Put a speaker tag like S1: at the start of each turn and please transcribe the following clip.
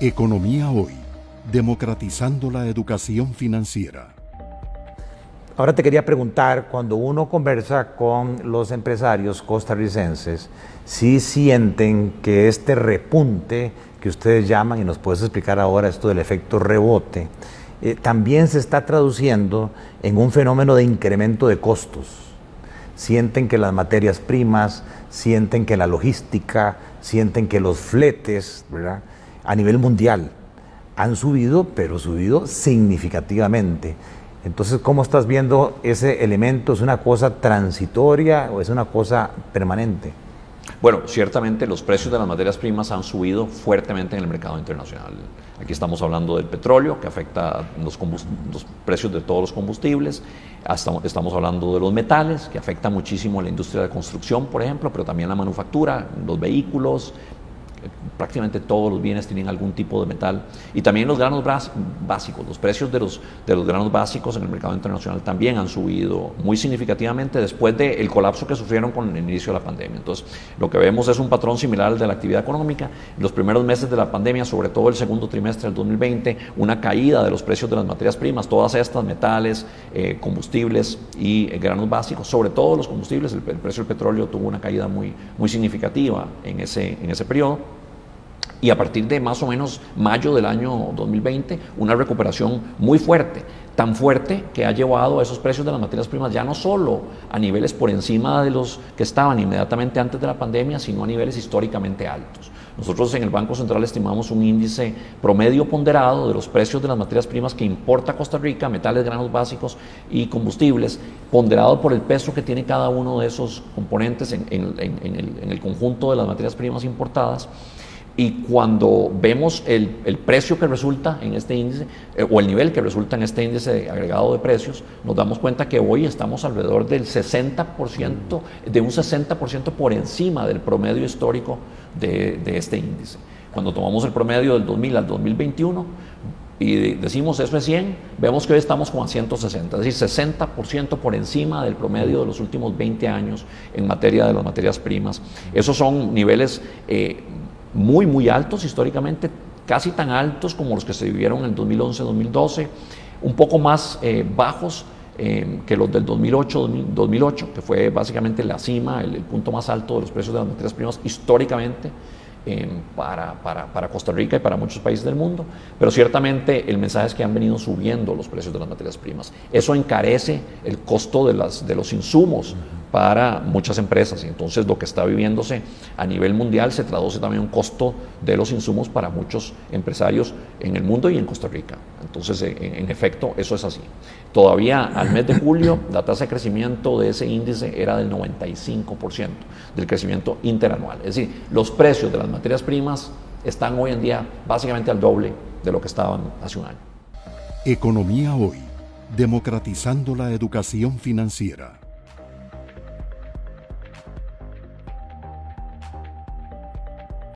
S1: Economía Hoy, democratizando la educación financiera.
S2: Ahora te quería preguntar, cuando uno conversa con los empresarios costarricenses, si sienten que este repunte que ustedes llaman, y nos puedes explicar ahora esto del efecto rebote, eh, también se está traduciendo en un fenómeno de incremento de costos. Sienten que las materias primas, sienten que la logística, sienten que los fletes, ¿verdad? A nivel mundial han subido, pero subido significativamente. Entonces, ¿cómo estás viendo ese elemento? ¿Es una cosa transitoria o es una cosa permanente?
S3: Bueno, ciertamente los precios de las materias primas han subido fuertemente en el mercado internacional. Aquí estamos hablando del petróleo, que afecta los, los precios de todos los combustibles. Estamos hablando de los metales, que afecta muchísimo la industria de construcción, por ejemplo, pero también la manufactura, los vehículos, prácticamente todos los bienes tienen algún tipo de metal. Y también los granos básicos, los precios de los, de los granos básicos en el mercado internacional también han subido muy significativamente después del colapso que sufrieron con el inicio de la pandemia. Entonces, lo que vemos es un patrón similar al de la actividad económica. Los primeros meses de la pandemia, sobre todo el segundo trimestre del 2020, una caída de los precios de las materias primas, todas estas, metales, eh, combustibles y eh, granos básicos, sobre todo los combustibles, el, precio del petróleo tuvo una caída muy, muy significativa en ese, en ese periodo y a partir de más o menos mayo del año 2020 una recuperación muy fuerte, tan fuerte que ha llevado a esos precios de las materias primas ya no solo a niveles por encima de los que estaban inmediatamente antes de la pandemia, sino a niveles históricamente altos. Nosotros en el Banco Central estimamos un índice promedio ponderado de los precios de las materias primas que importa Costa Rica, metales, granos básicos y combustibles, ponderado por el peso que tiene cada uno de esos componentes en, el, el conjunto de las materias primas importadas y cuando vemos el, precio que resulta en este índice, eh, o el nivel que resulta en este índice agregado de precios, nos damos cuenta que hoy estamos alrededor del 60%, de un 60% por encima del promedio histórico de, este índice. Cuando tomamos el promedio del 2000 al 2021 y decimos eso es 100, vemos que hoy estamos a 160, es decir, 60% por encima del promedio de los últimos 20 años en materia de las materias primas. Esos son niveles eh, muy, muy altos históricamente, casi tan altos como los que se vivieron en el 2011-2012, un poco más eh, bajos eh, que los del 2008-2008, que fue básicamente la cima, el, punto más alto de los precios de las materias primas históricamente eh, para, para, para, Costa Rica y para muchos países del mundo. Pero ciertamente el mensaje es que han venido subiendo los precios de las materias primas. Eso encarece el costo de, las, de los insumos para muchas empresas. Y entonces lo que está viviéndose a nivel mundial se traduce también en un costo de los insumos para muchos empresarios en el mundo y en Costa Rica. Entonces, en, efecto, eso es así. Todavía al mes de julio la tasa de crecimiento de ese índice era del 95% del crecimiento interanual. Es decir, los precios de las materias primas están hoy en día básicamente al doble de lo que estaban hace un año.
S1: Economía hoy, democratizando la educación financiera.